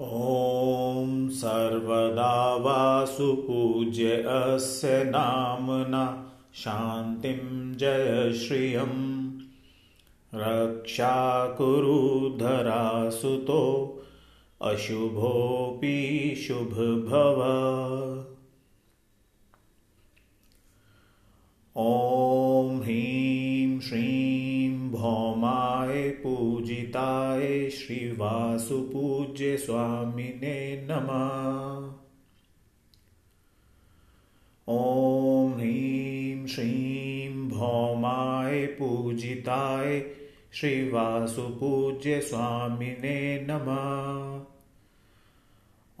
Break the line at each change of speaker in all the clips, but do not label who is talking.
ॐ सर्वदा वासु पूज्य अस्य नाम्ना शान्तिं जय श्रियं रक्षा कुरु धरा अशुभोऽपि शुभ पूजिताय श्रीवासुपूज्य स्वामिने नमः। ॐ ह्रीं श्रीं भौमाय पूजिताय श्रीवासुपूज्य स्वामिने नमः।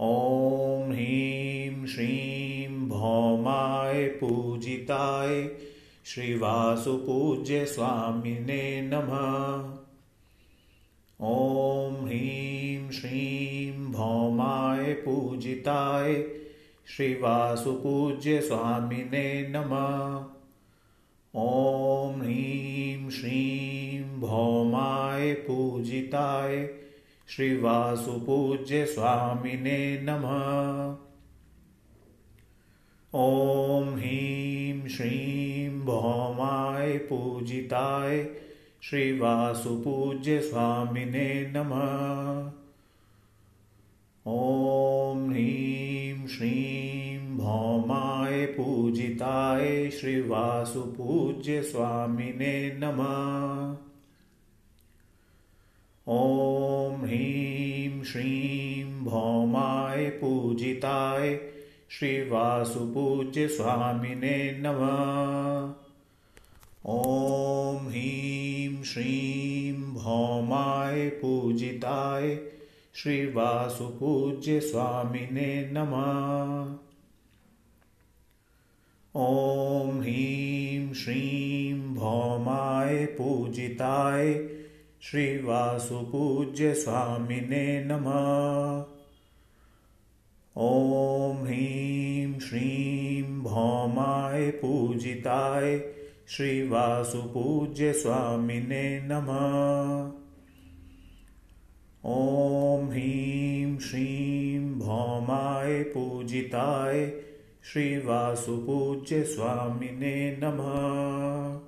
ॐ ह्रीं श्रीं भौमाय पूजिताय श्रीवासुपूज्य स्वामिने नमः। पूजिताय। श्रीवासुपूज्य स्वामिने नमः। ॐ ह्रीं श्रीं भौमाय पूजिताय। श्रीवासुपूज्य स्वामिने नमः। ॐ ह्रीं श्रीं भौमाय पूजिताय। श्रीवासुपूज्य स्वामिने नमः। ॐ ह्रीं श्रीं भौमाय पूजिताय श्रीवासुपूज्य स्वामिने नमः। ॐ ह्रीं श्रीं भौमाय पूजिताय श्रीवासुपूज्य स्वामिने नमः। ॐ ह्रीं श्रीं भौमाय पूजिताय श्रीवासुपूज्य स्वामिने नमः। ॐ ह्रीं श्रीं भौमाय पूजिताय श्रीवासुपूज्य स्वामिने नमः। ॐ ह्रीं श्रीं भौमाय पूजिताय श्रीवासुपूज्य स्वामिने नमः। ॐ पूजिताय श्रीवासुपूज्य स्वामिने नमः